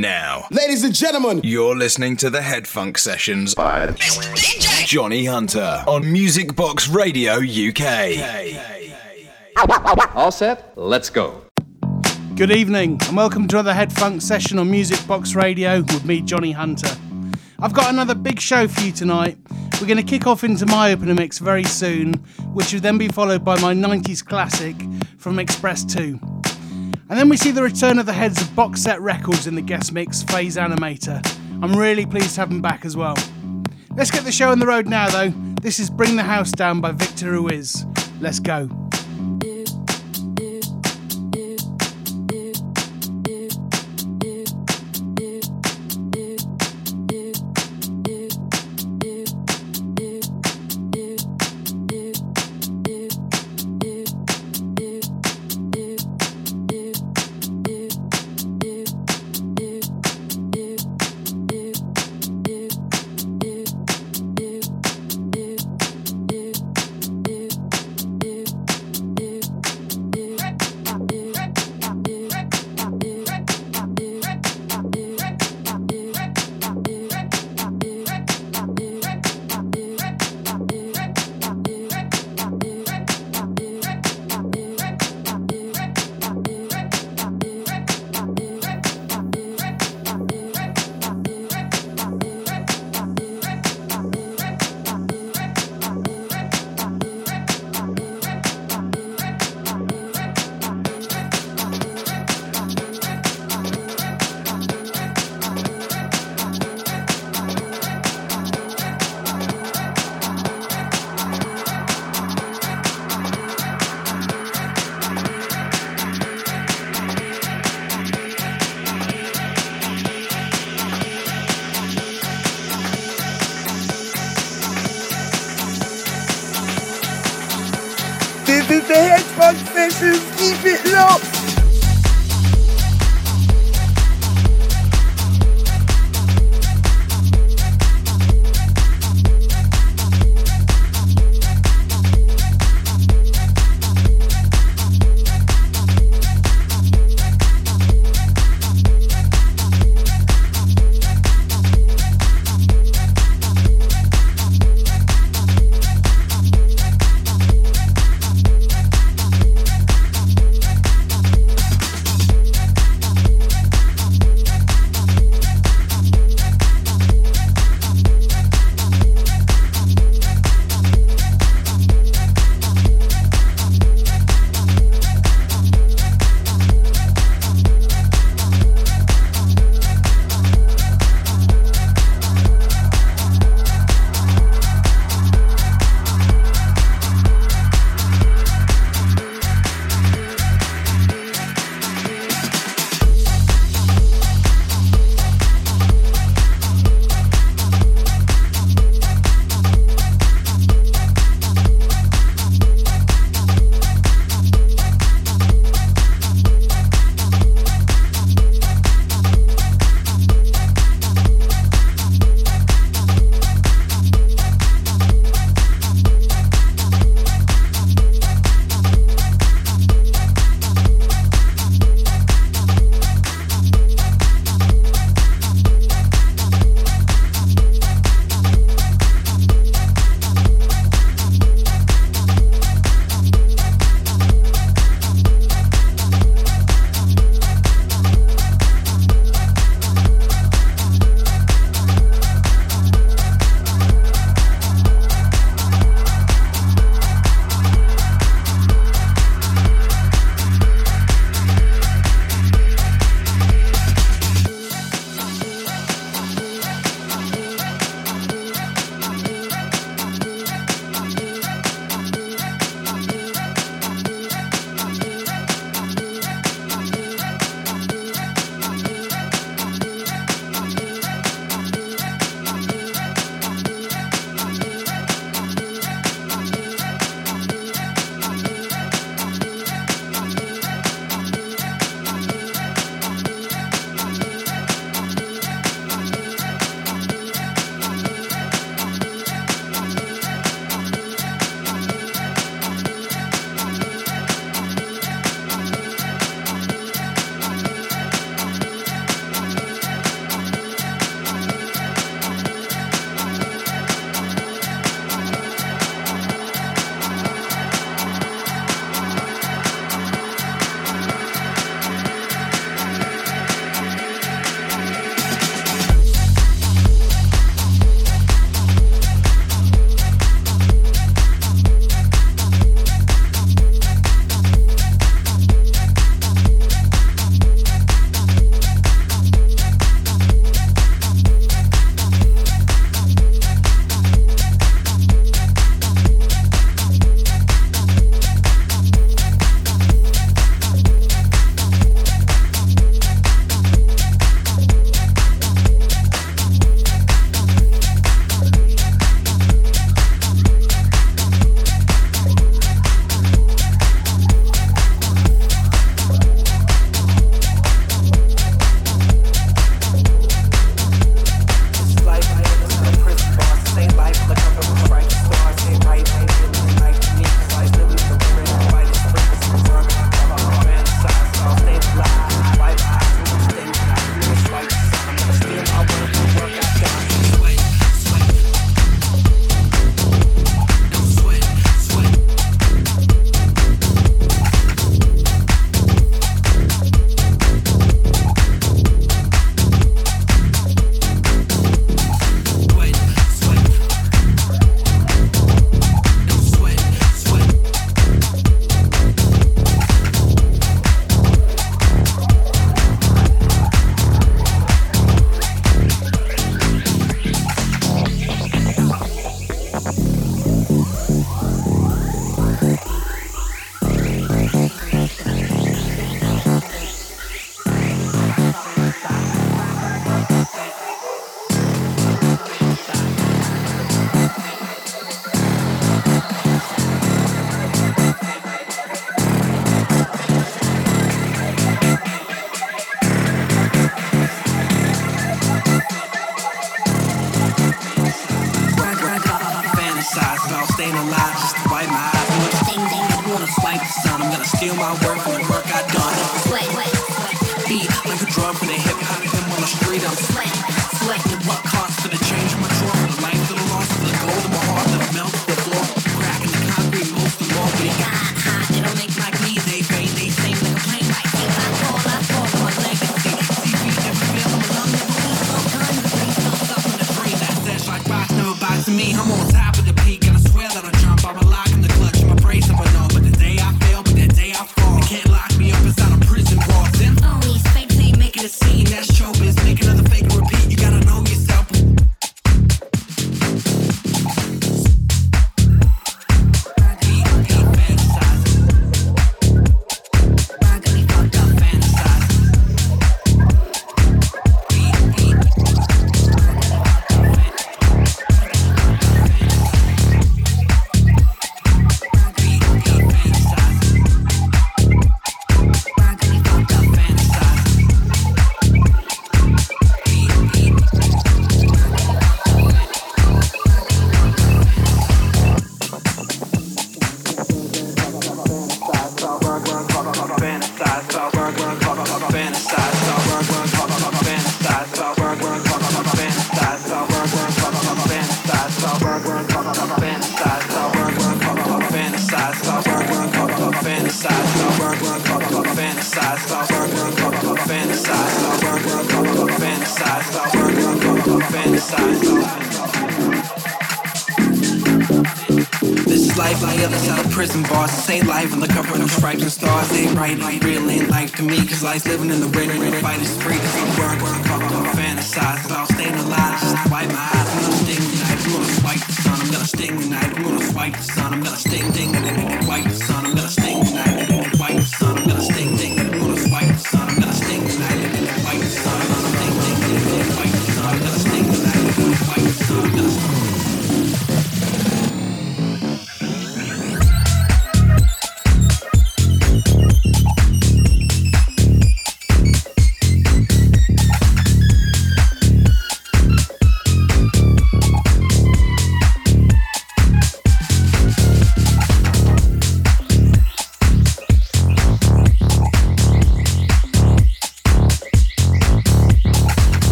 Now, Ladies and gentlemen, you're listening to the Head Funk Sessions by Johnny Hunter on Music Box Radio UK. All set? Let's go. Good evening, and welcome to another Head Funk session on Music Box Radio with me, Johnny Hunter. I've got another big show for you tonight. We're going to kick off into my opener mix very soon, which will then be followed by my 90s classic from X-press 2. And then we see the return of the heads of Box Set Records in the guest mix, Phase Animator. I'm really pleased to have them back as well. Let's get the show on the road now, though. This is Bring the House Down by Victor Ruiz. Let's go.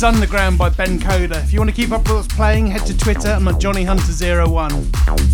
is Underground by Ben Coda. If you want to keep up with what's playing, head to Twitter. I'm at Johnny Hunter01.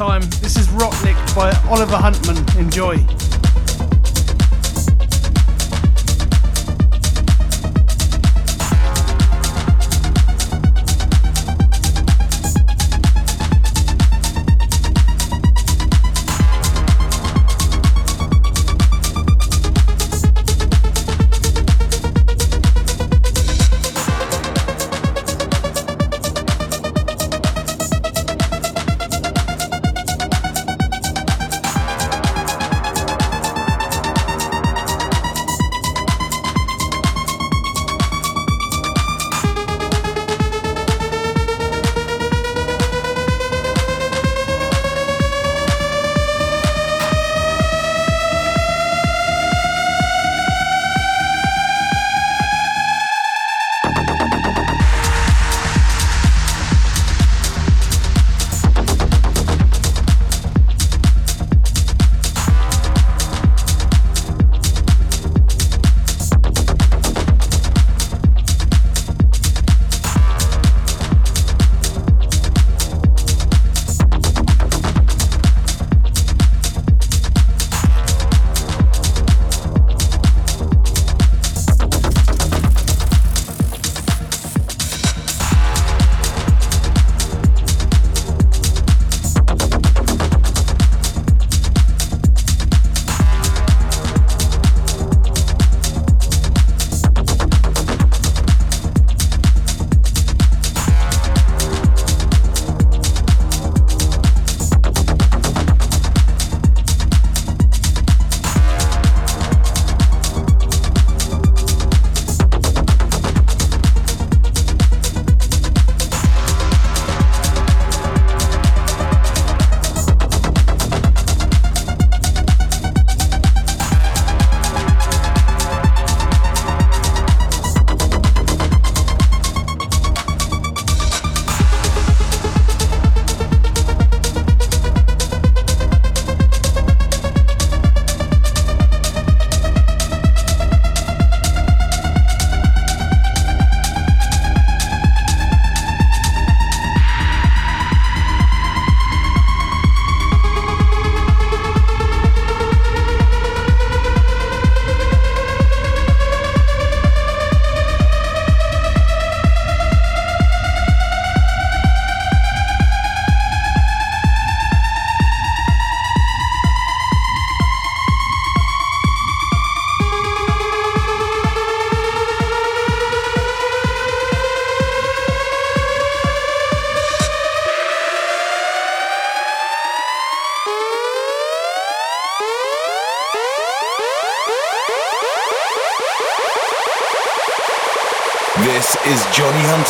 Time.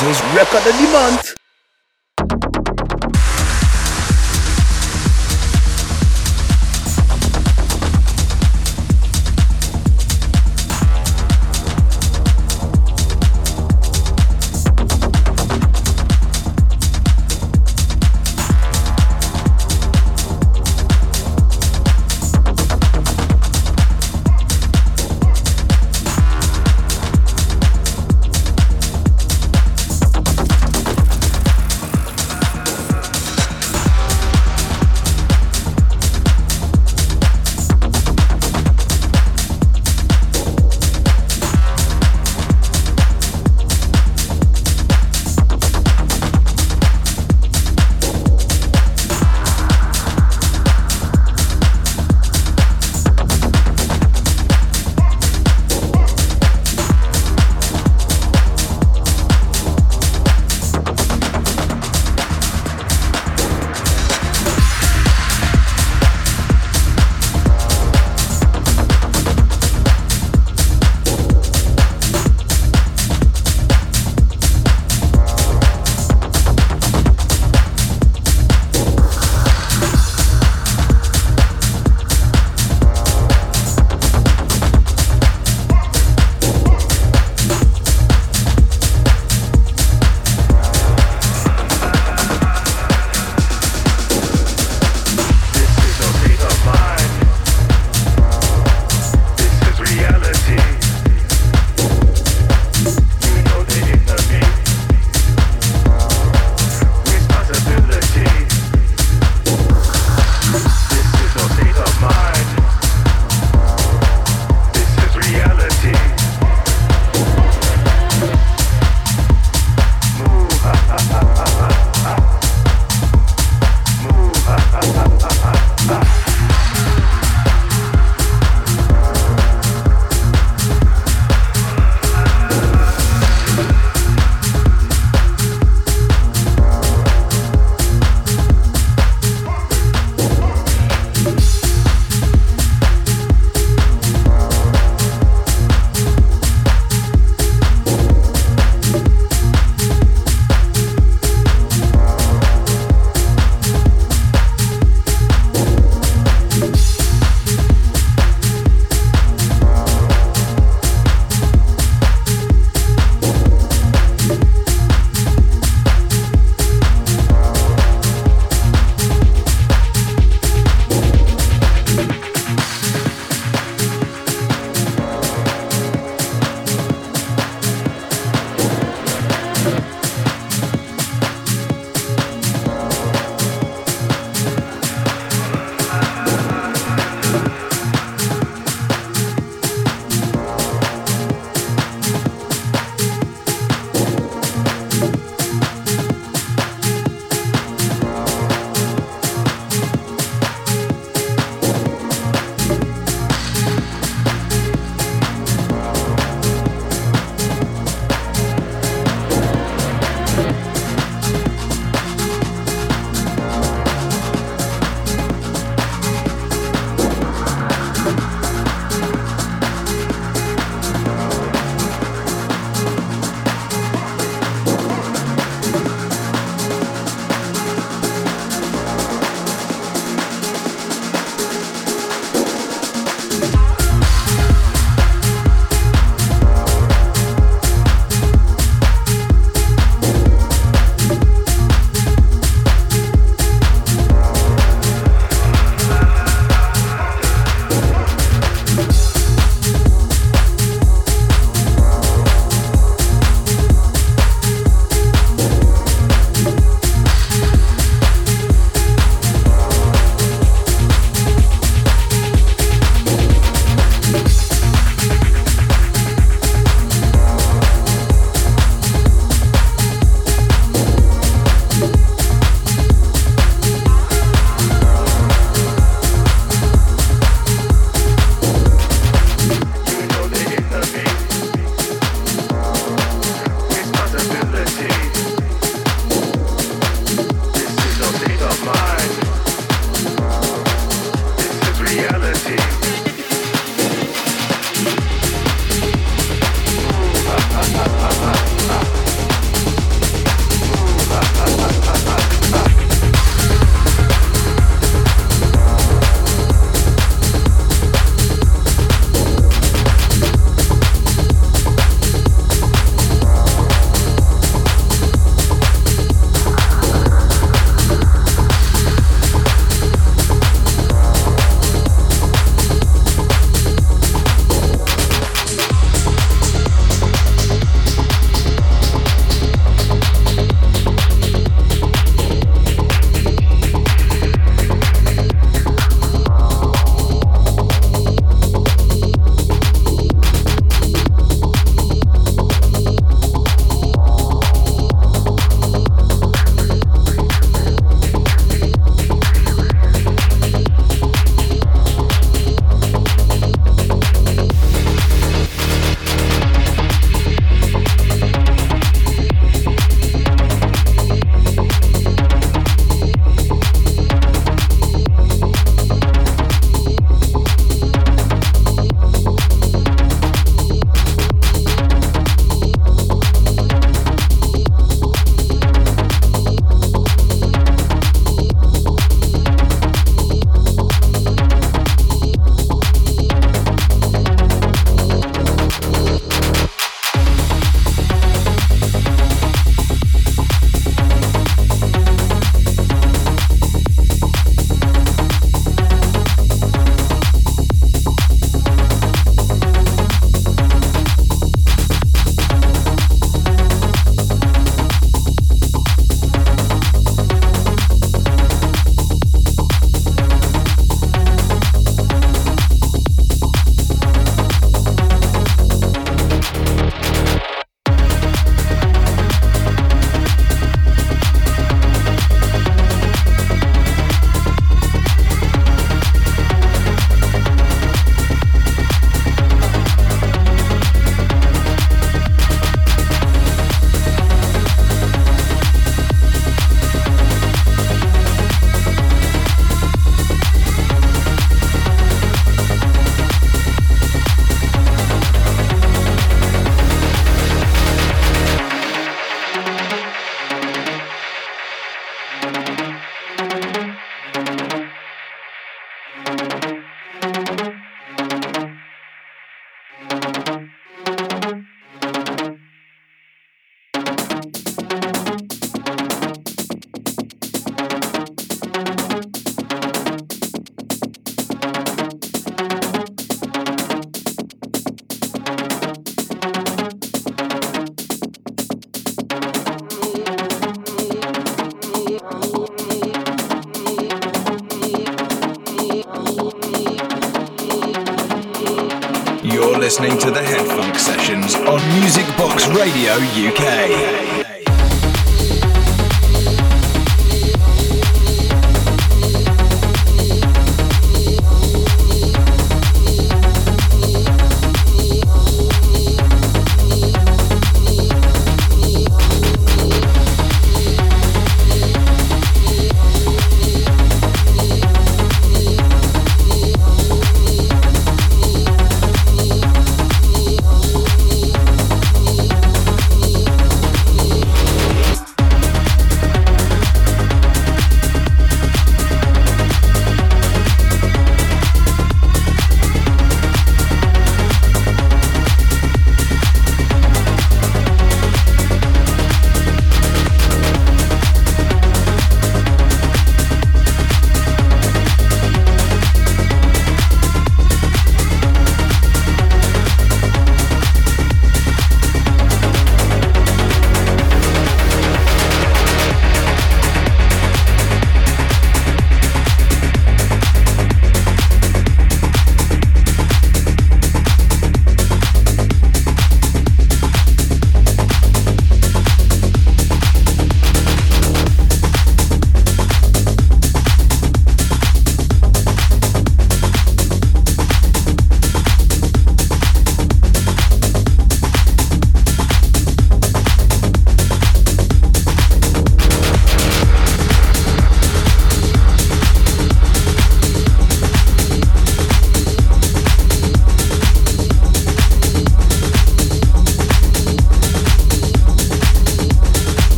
Hunter's Record of the Month.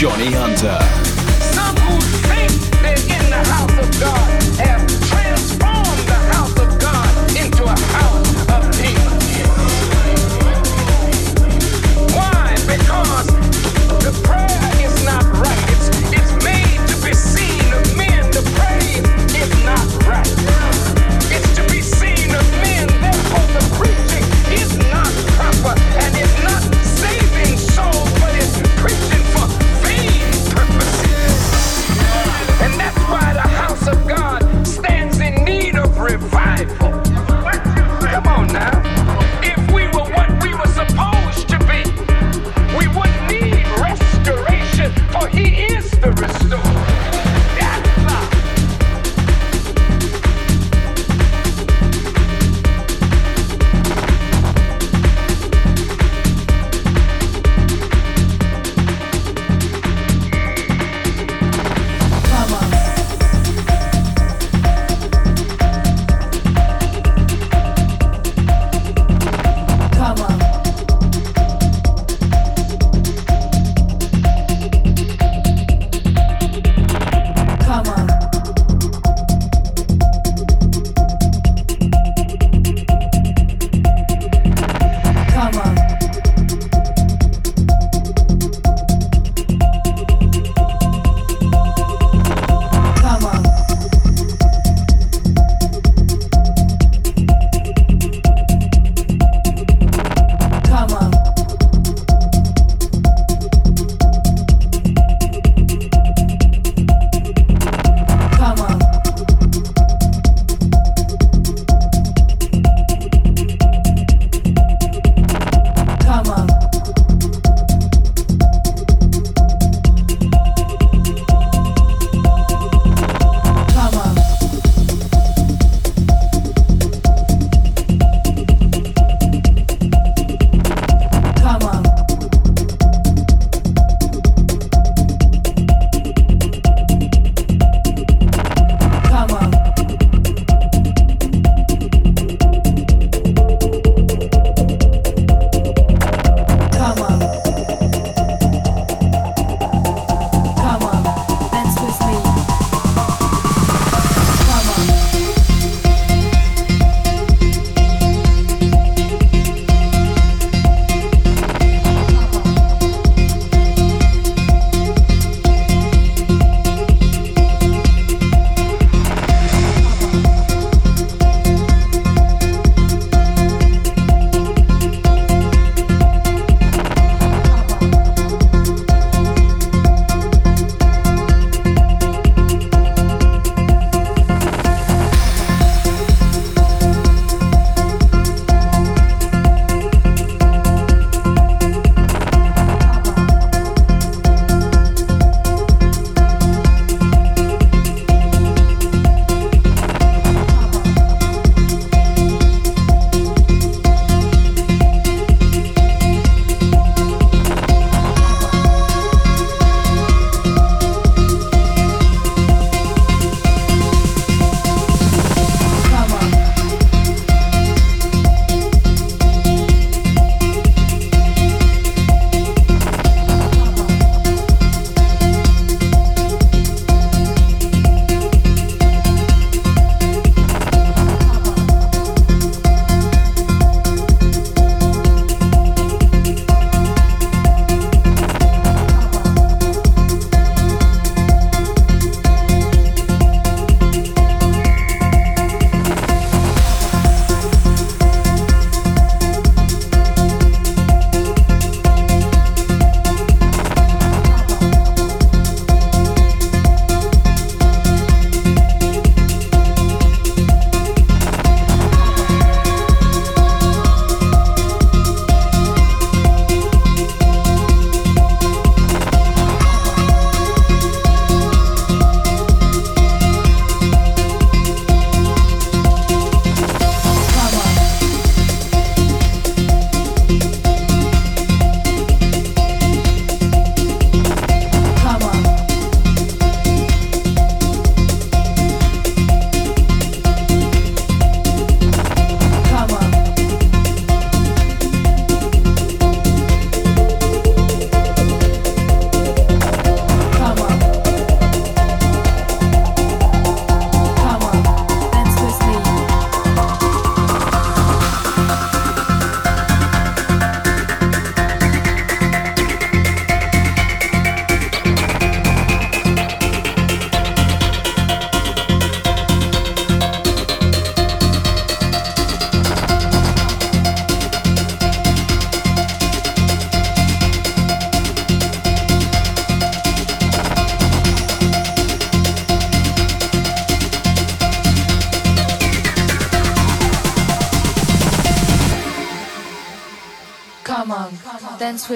Johnny Hunter.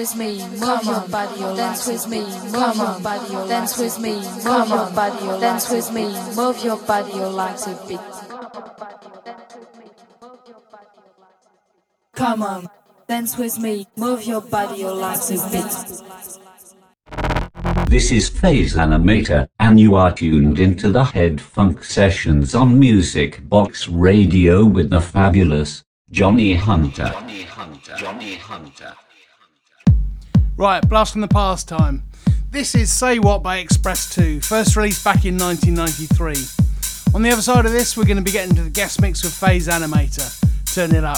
With me, move your body, dance with me, move your body, dance with me, move your body, dance with me, move your body, your legs a bit. Come on, dance with me, move your body, your legs a bit. This is Phase Animator, and you are tuned into the Head Funk Sessions on Music Box Radio with the fabulous Johnny Hunter. Johnny Hunter. Johnny Hunter. Right, blast from the past time. This is Say What by X-Press 2, first released back in 1993. On the other side of this, we're going to be getting to the guest mix with Phase Animator. Turn it up.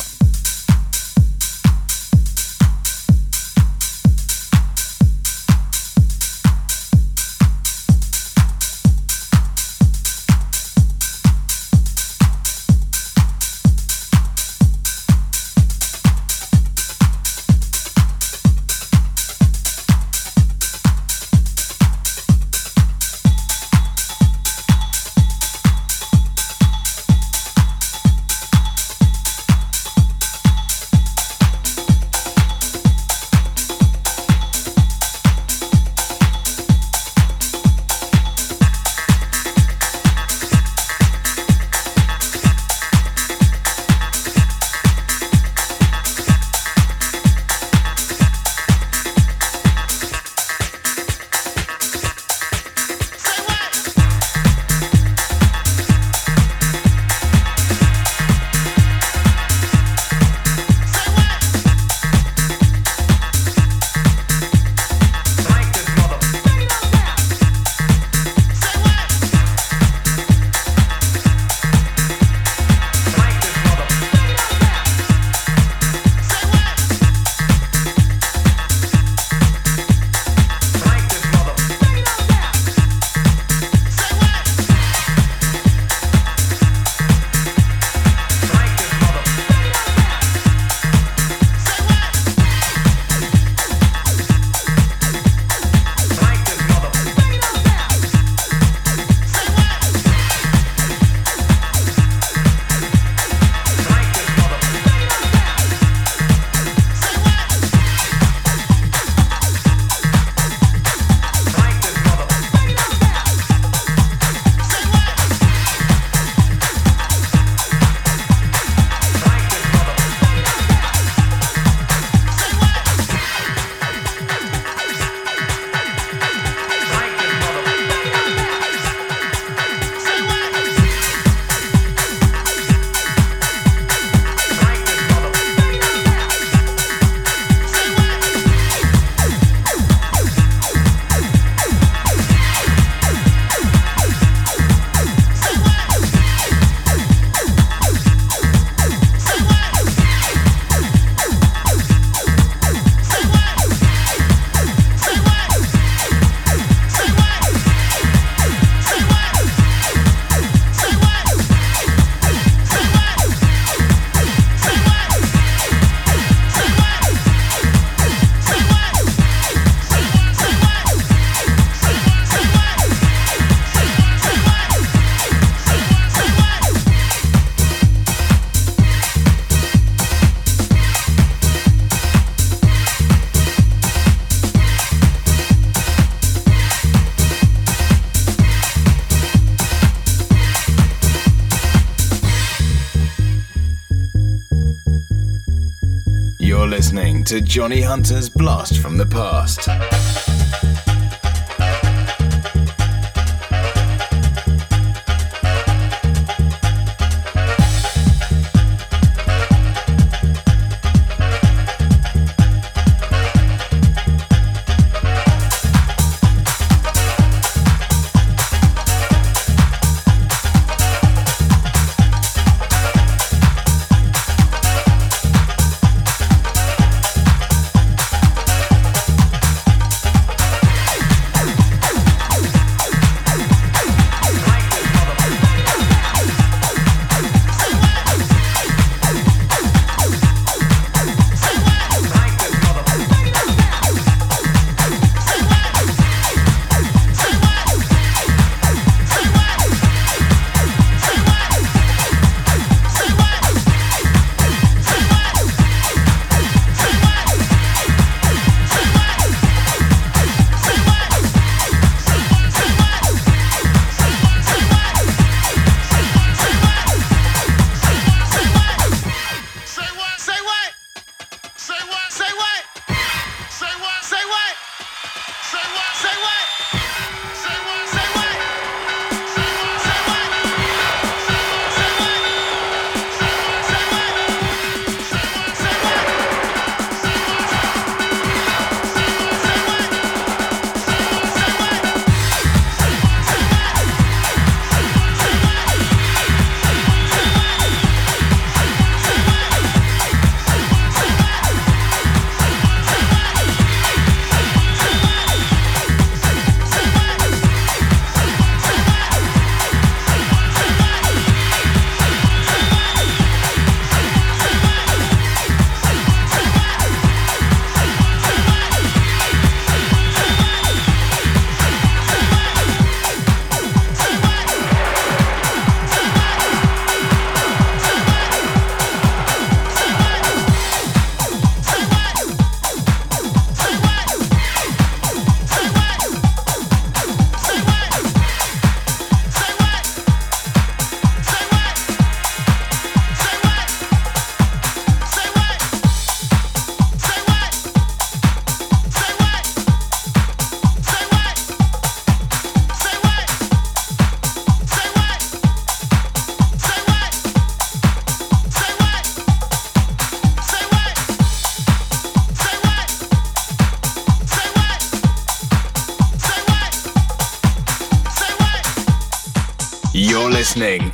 To Johnny Hunter's Blast from the Past.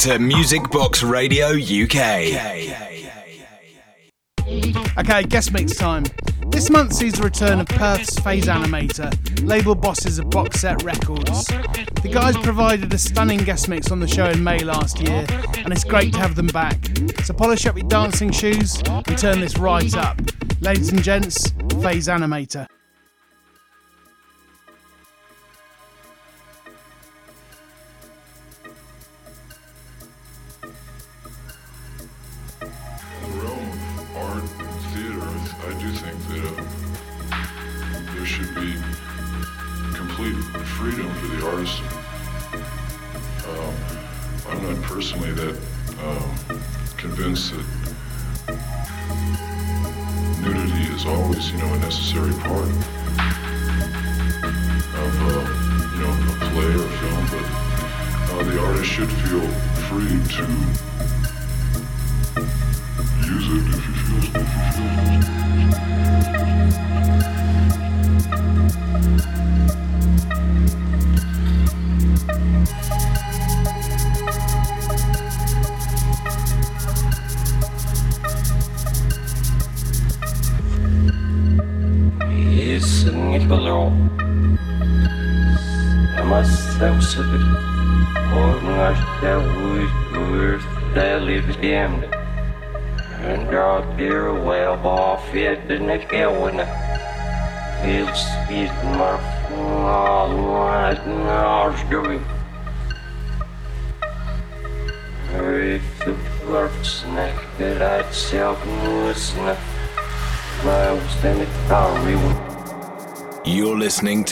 To Music Box Radio UK. Okay, guest mix time. This month sees the return of Perth's Phase Animator, label bosses of Box Set Records. The guys provided a stunning guest mix on the show in May last year, and it's great to have them back. So polish up your dancing shoes and turn this right up. Ladies and gents, Phase Animator.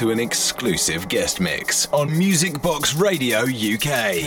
to an exclusive guest mix on Music Box Radio UK.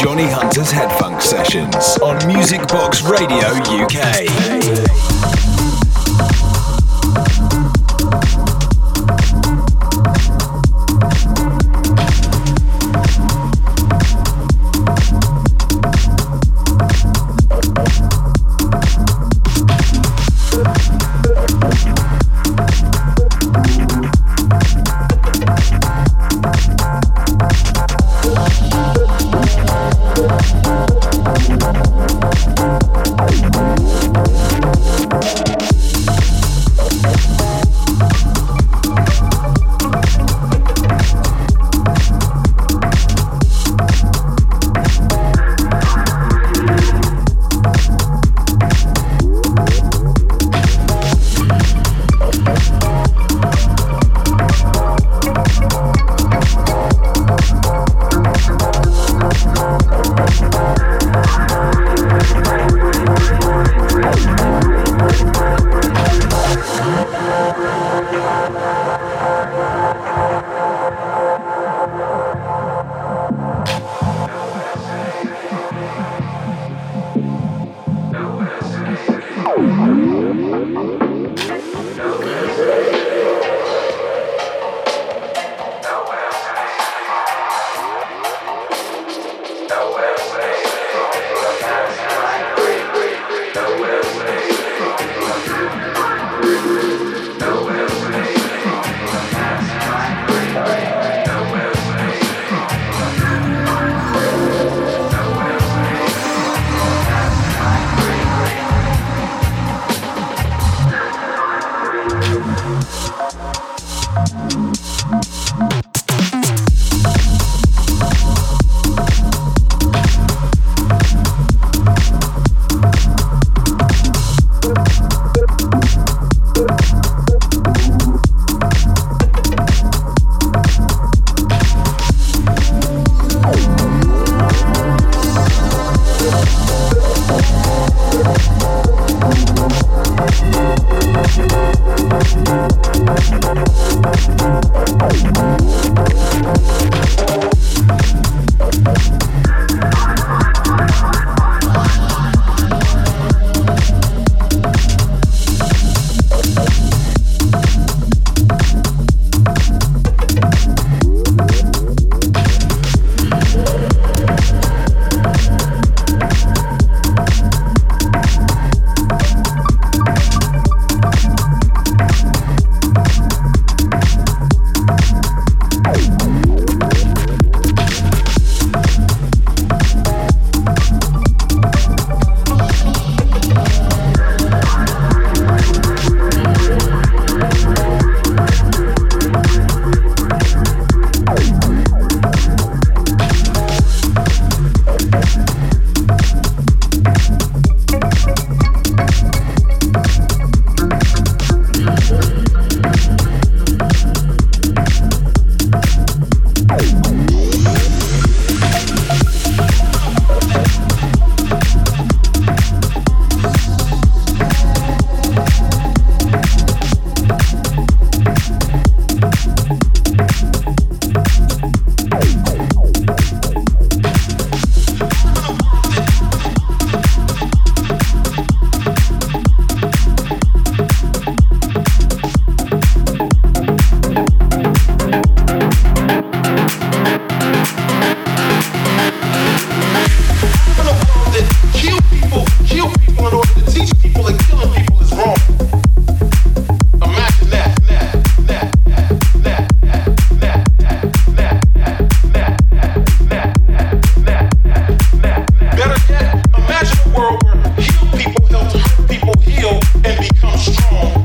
Johnny Hunter's and become strong.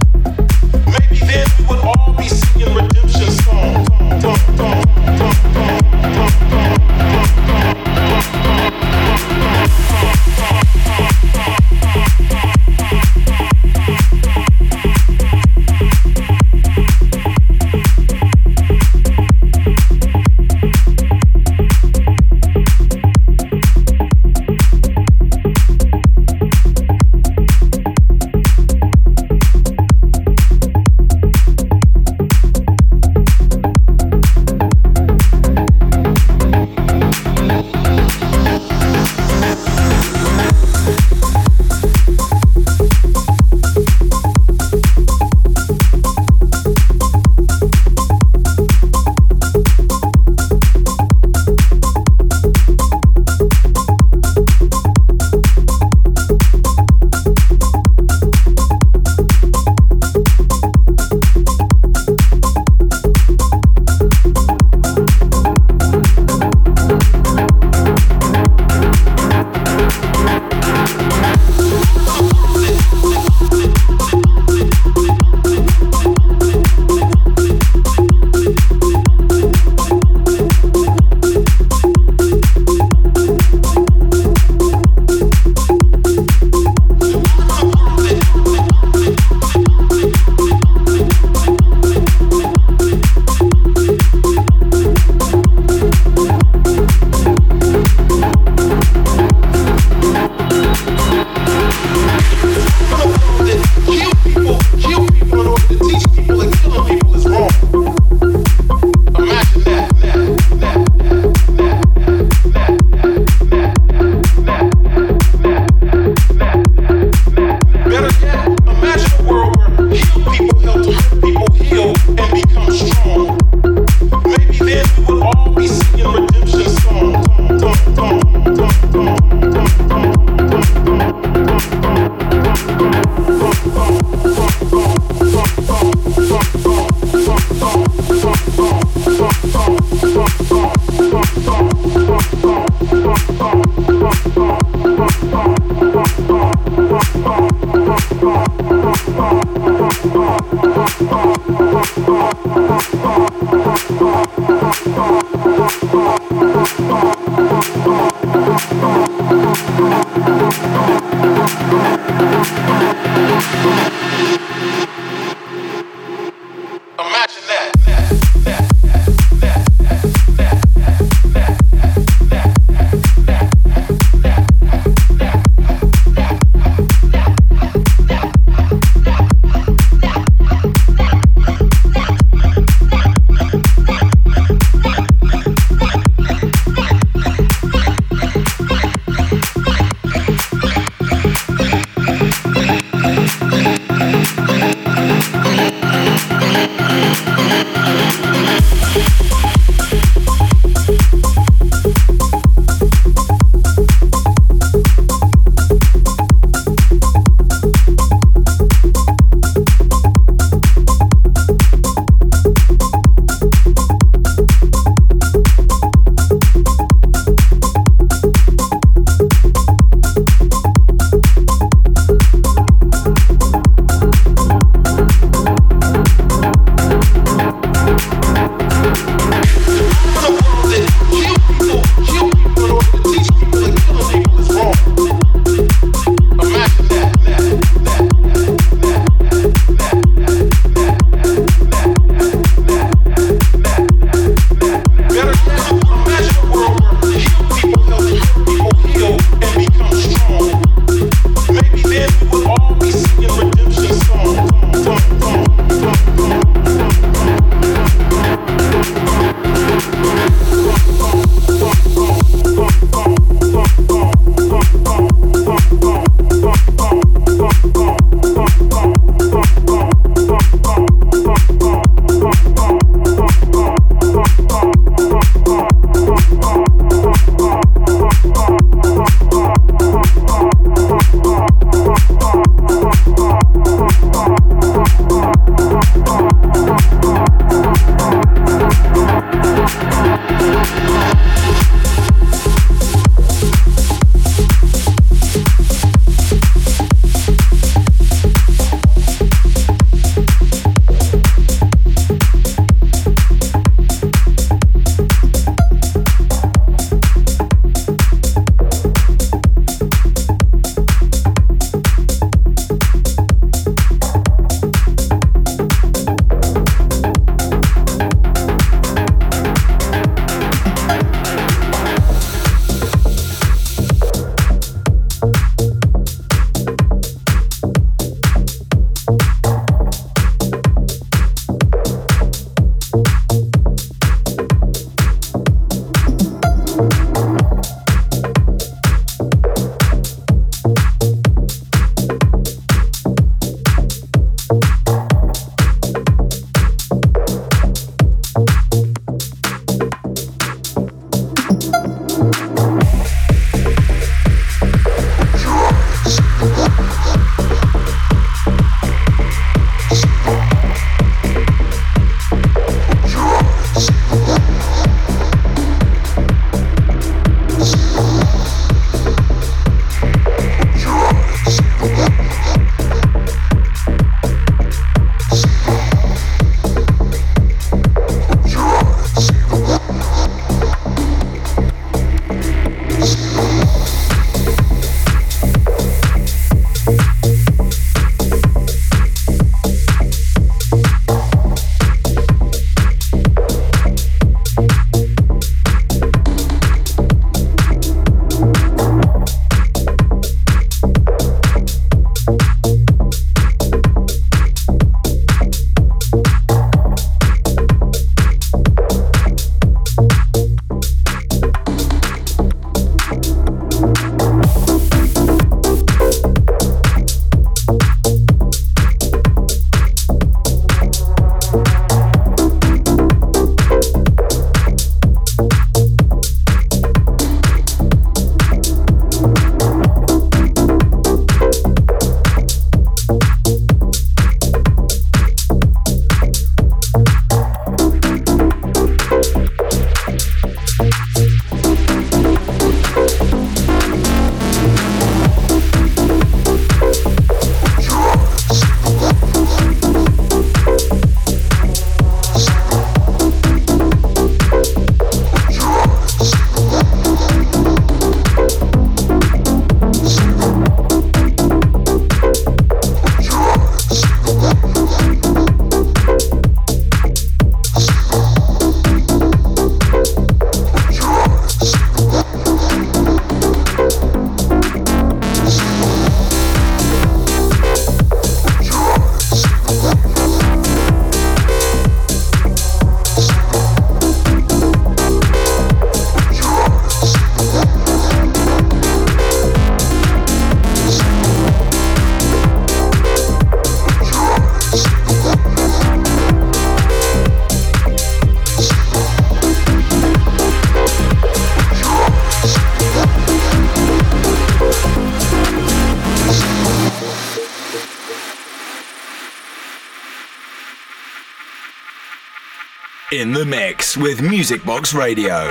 In the mix with Music Box Radio.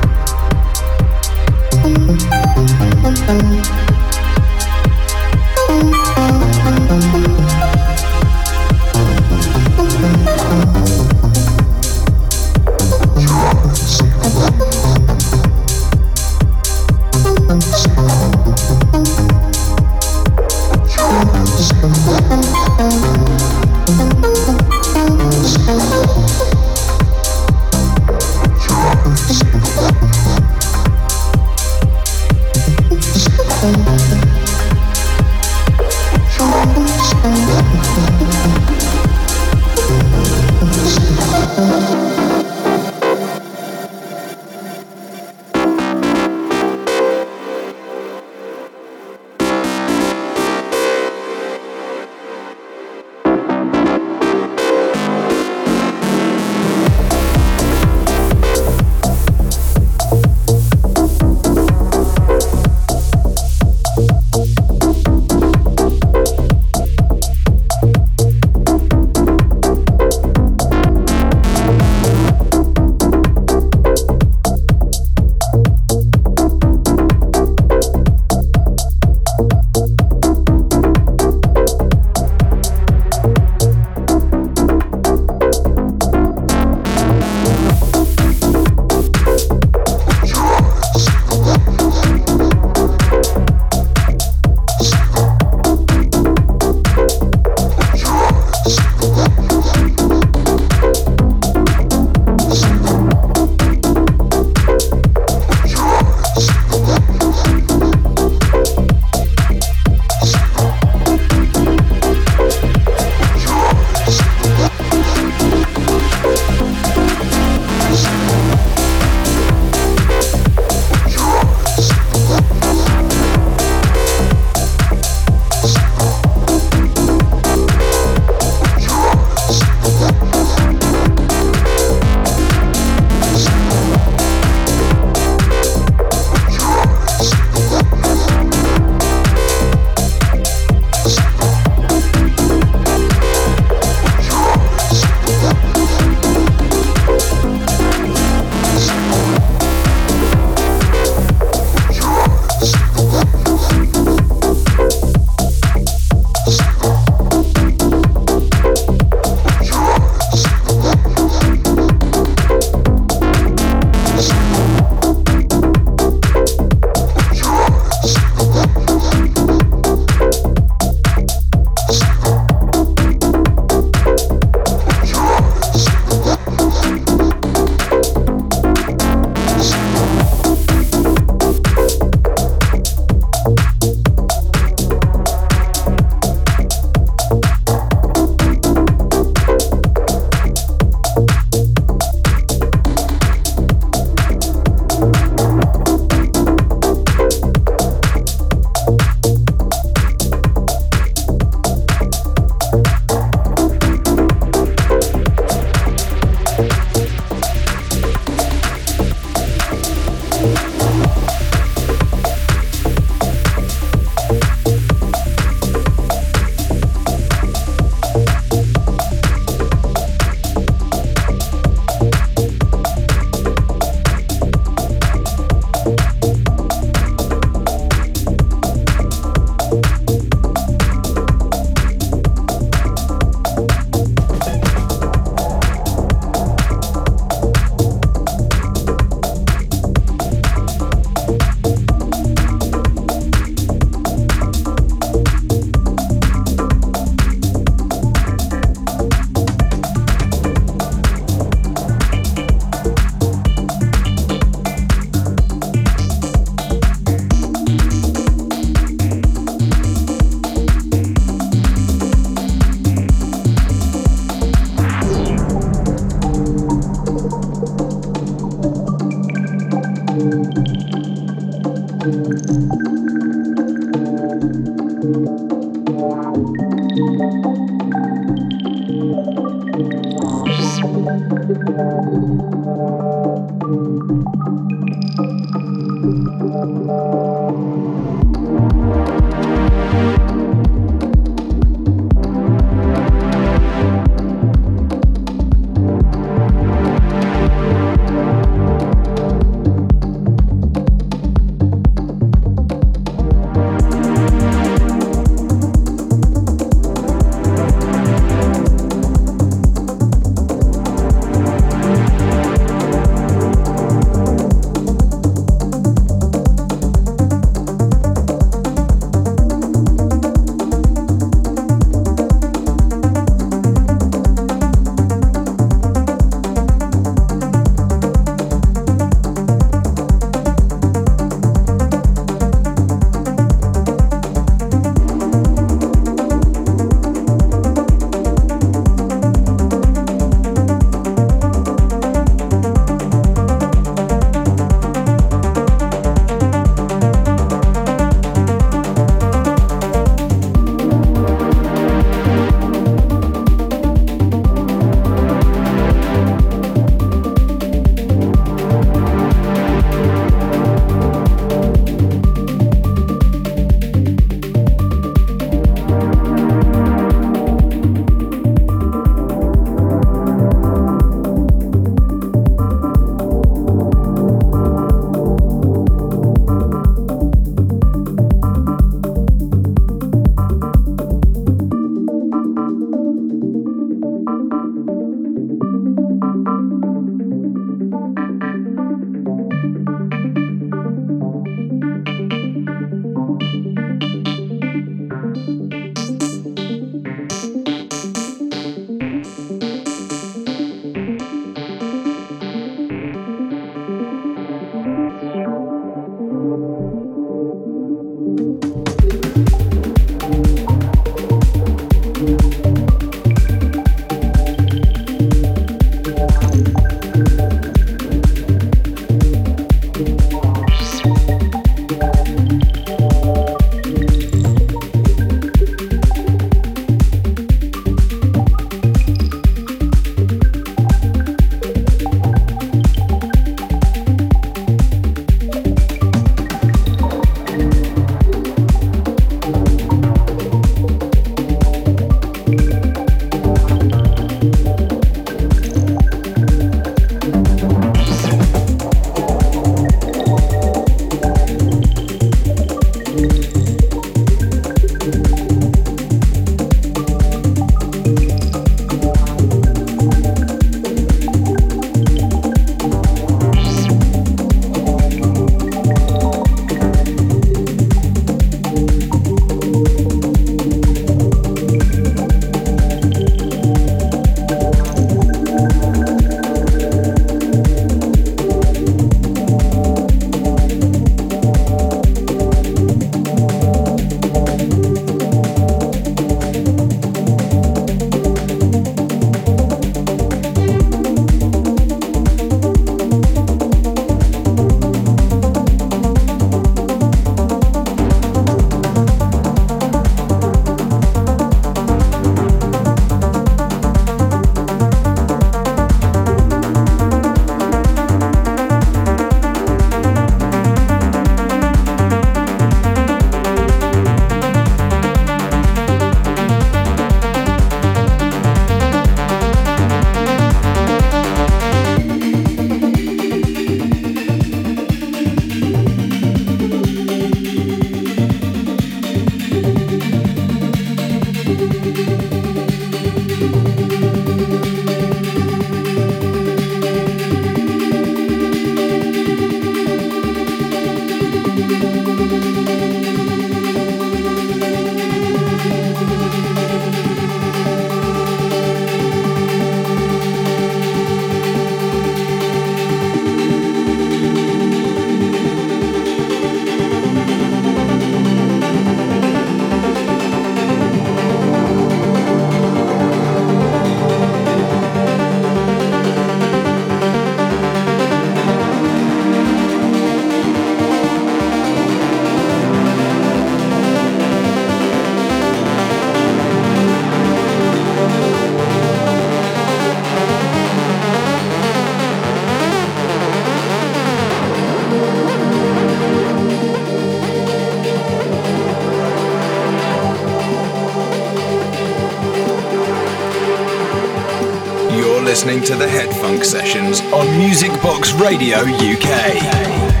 Listening to the Head Funk Sessions on Music Box Radio UK.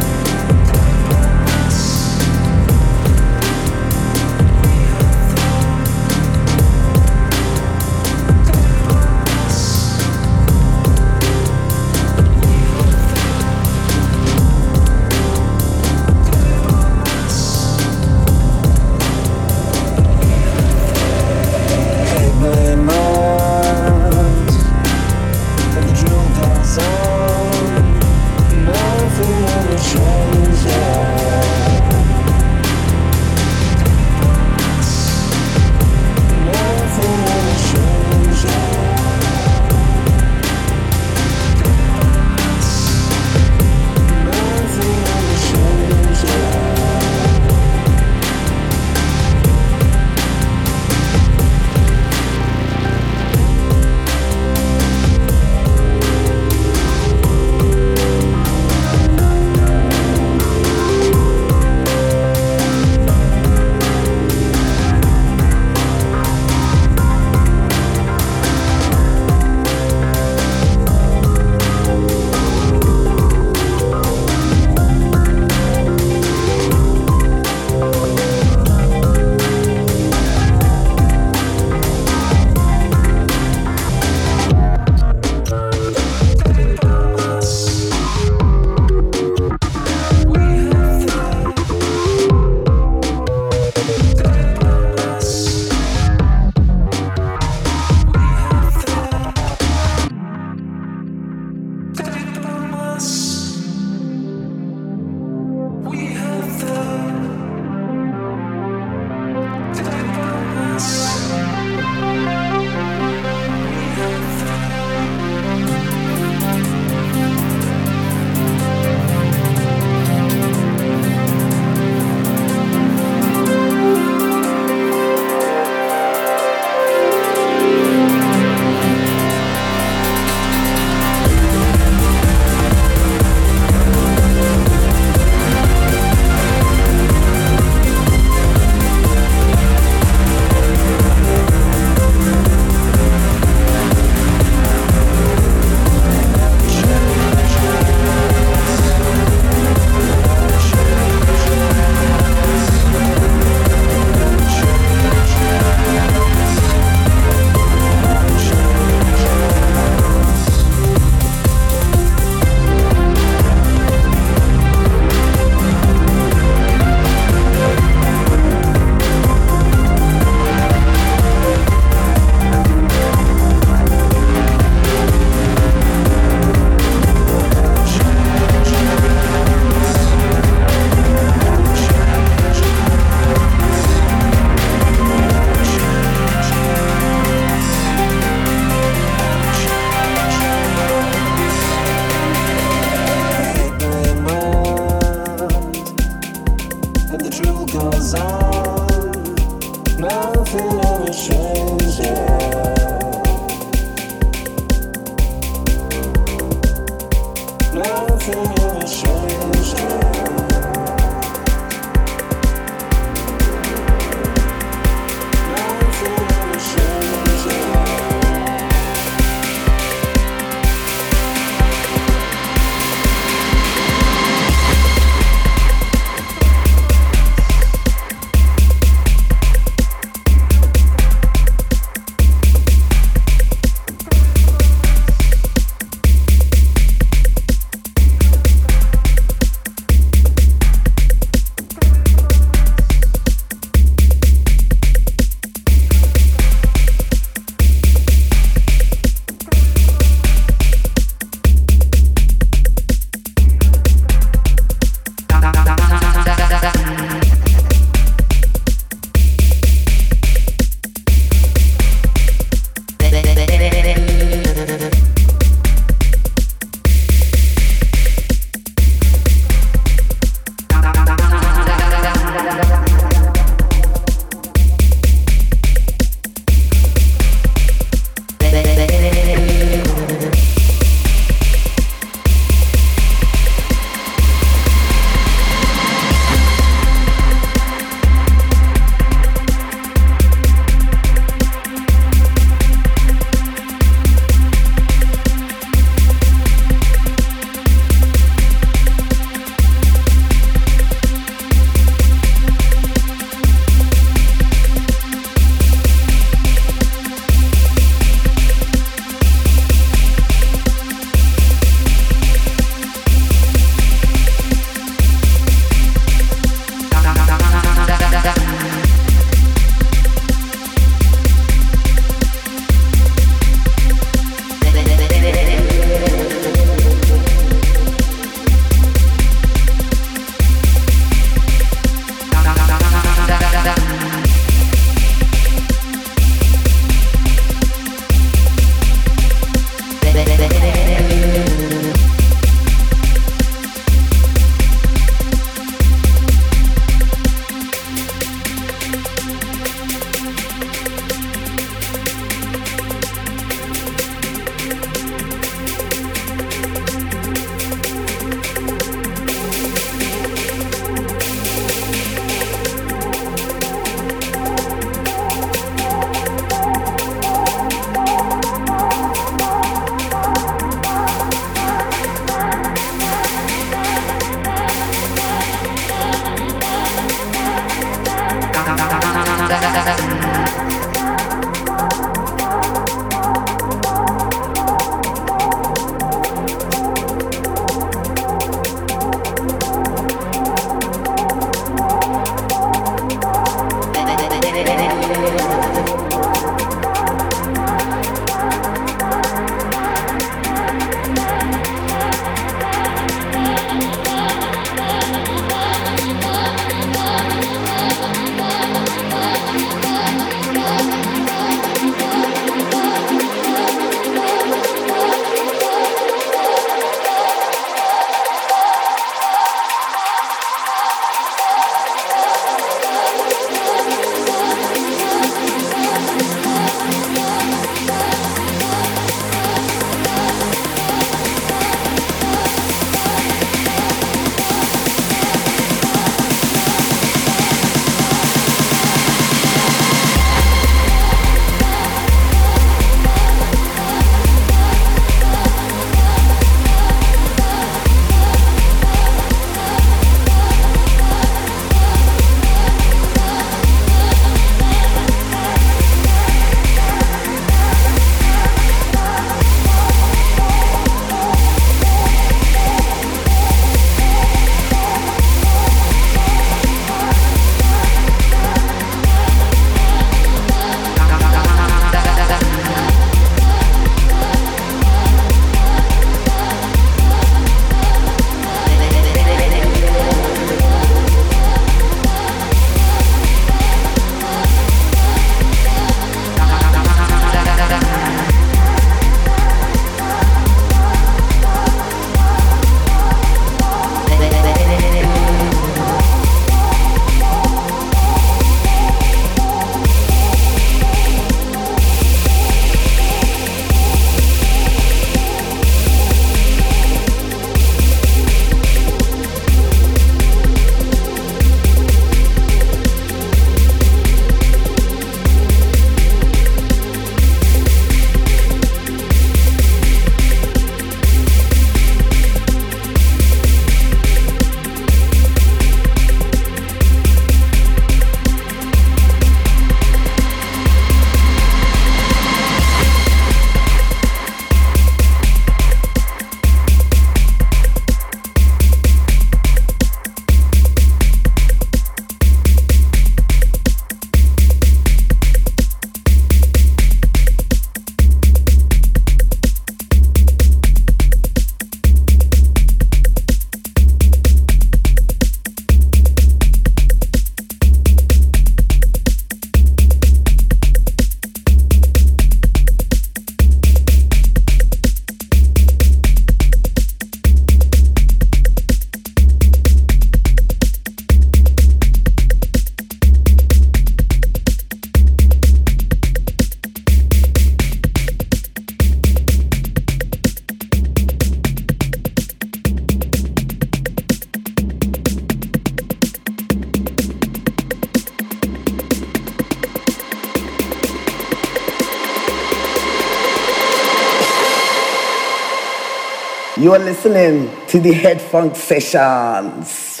You are listening to the Head Funk Sessions.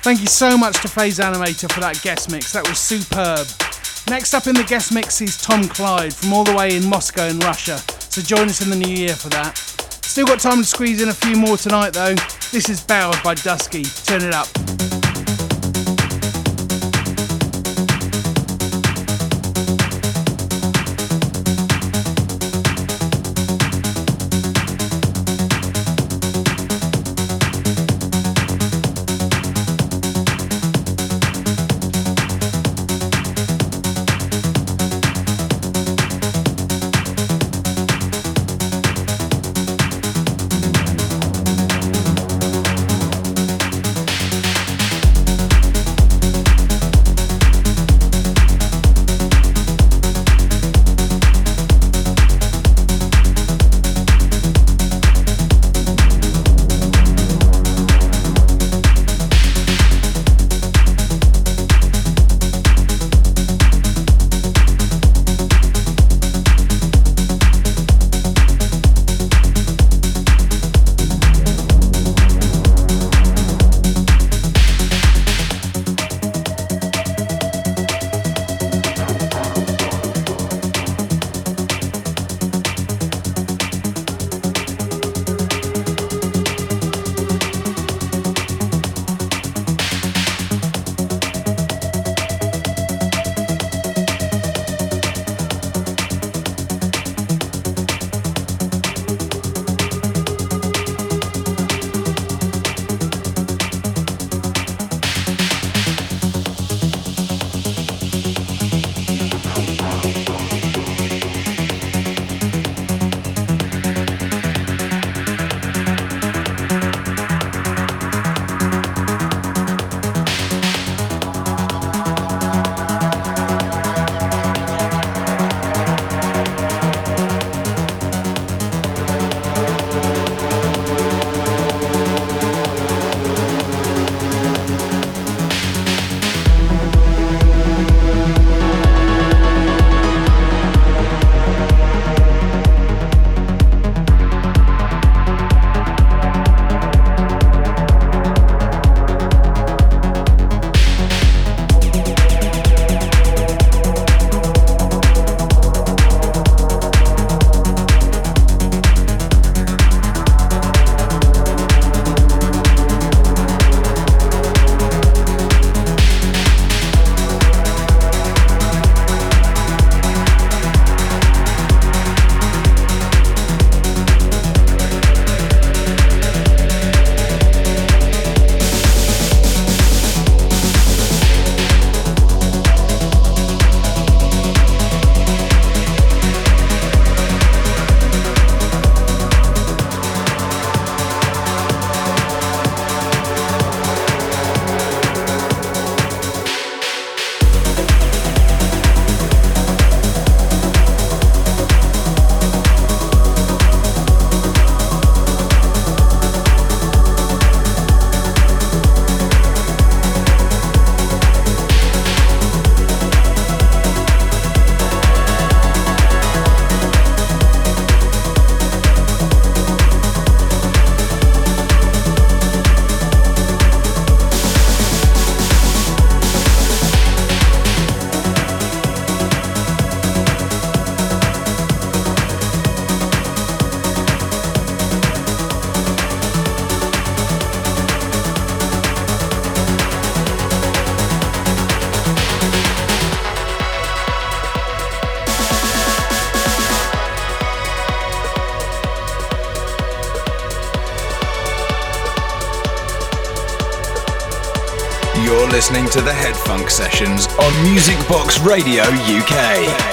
Thank you so much to Phase Animator for that guest mix. That was superb. Next up in the guest mix is Tom Clyde from all the way in Moscow in Russia. So join us in the new year for that. Still got time to squeeze in a few more tonight though. This is Bowed by Dusky. Turn it up. Listening to the HeadFunk Sessions on Music Box Radio UK.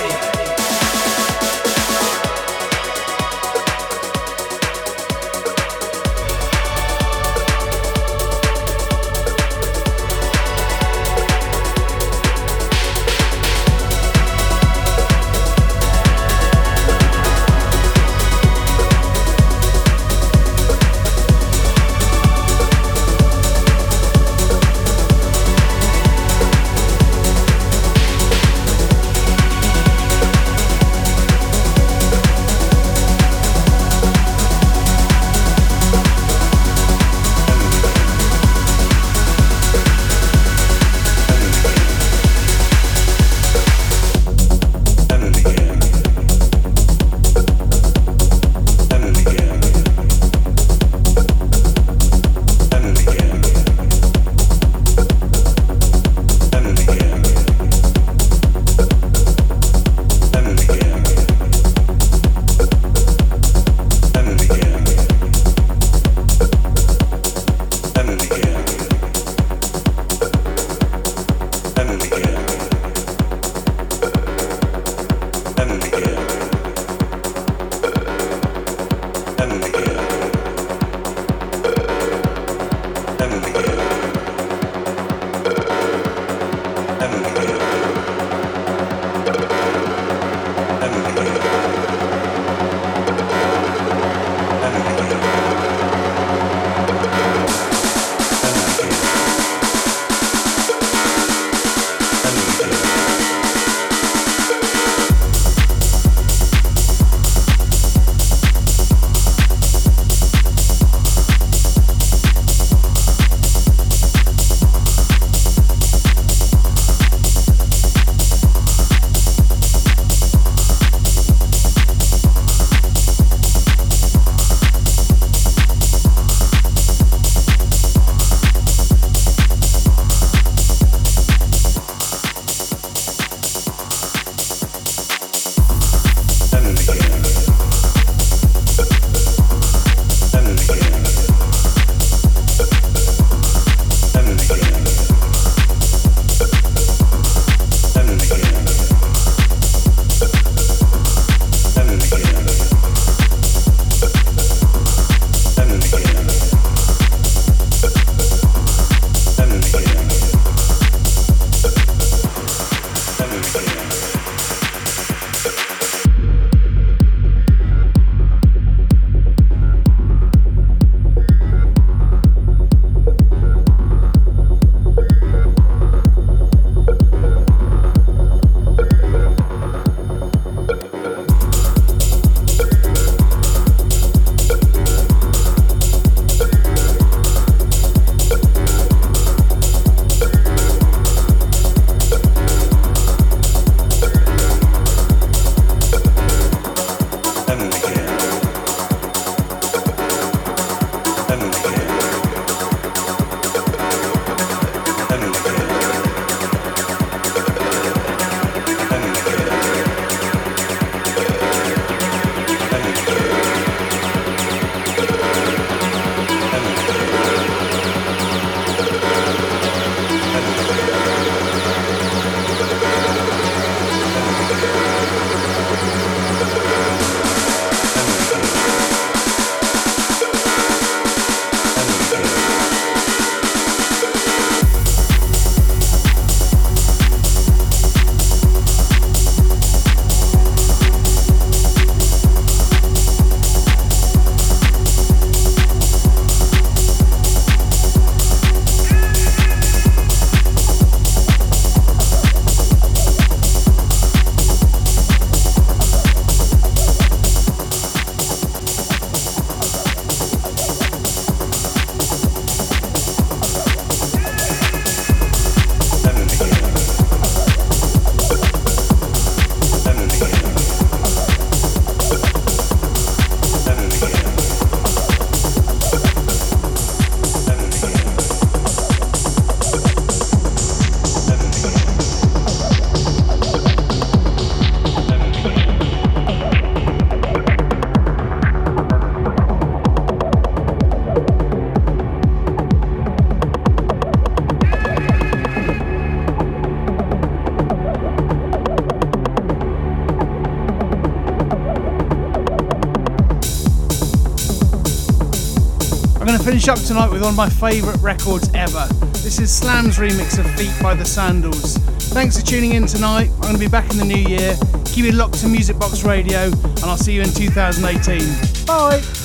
Finish up tonight with one of my favourite records ever. This is Slam's remix of Feet by the Sandals. Thanks for tuning in tonight. I'm going to be back in the new year. Keep it locked to Music Box Radio, and I'll see you in 2018. Bye!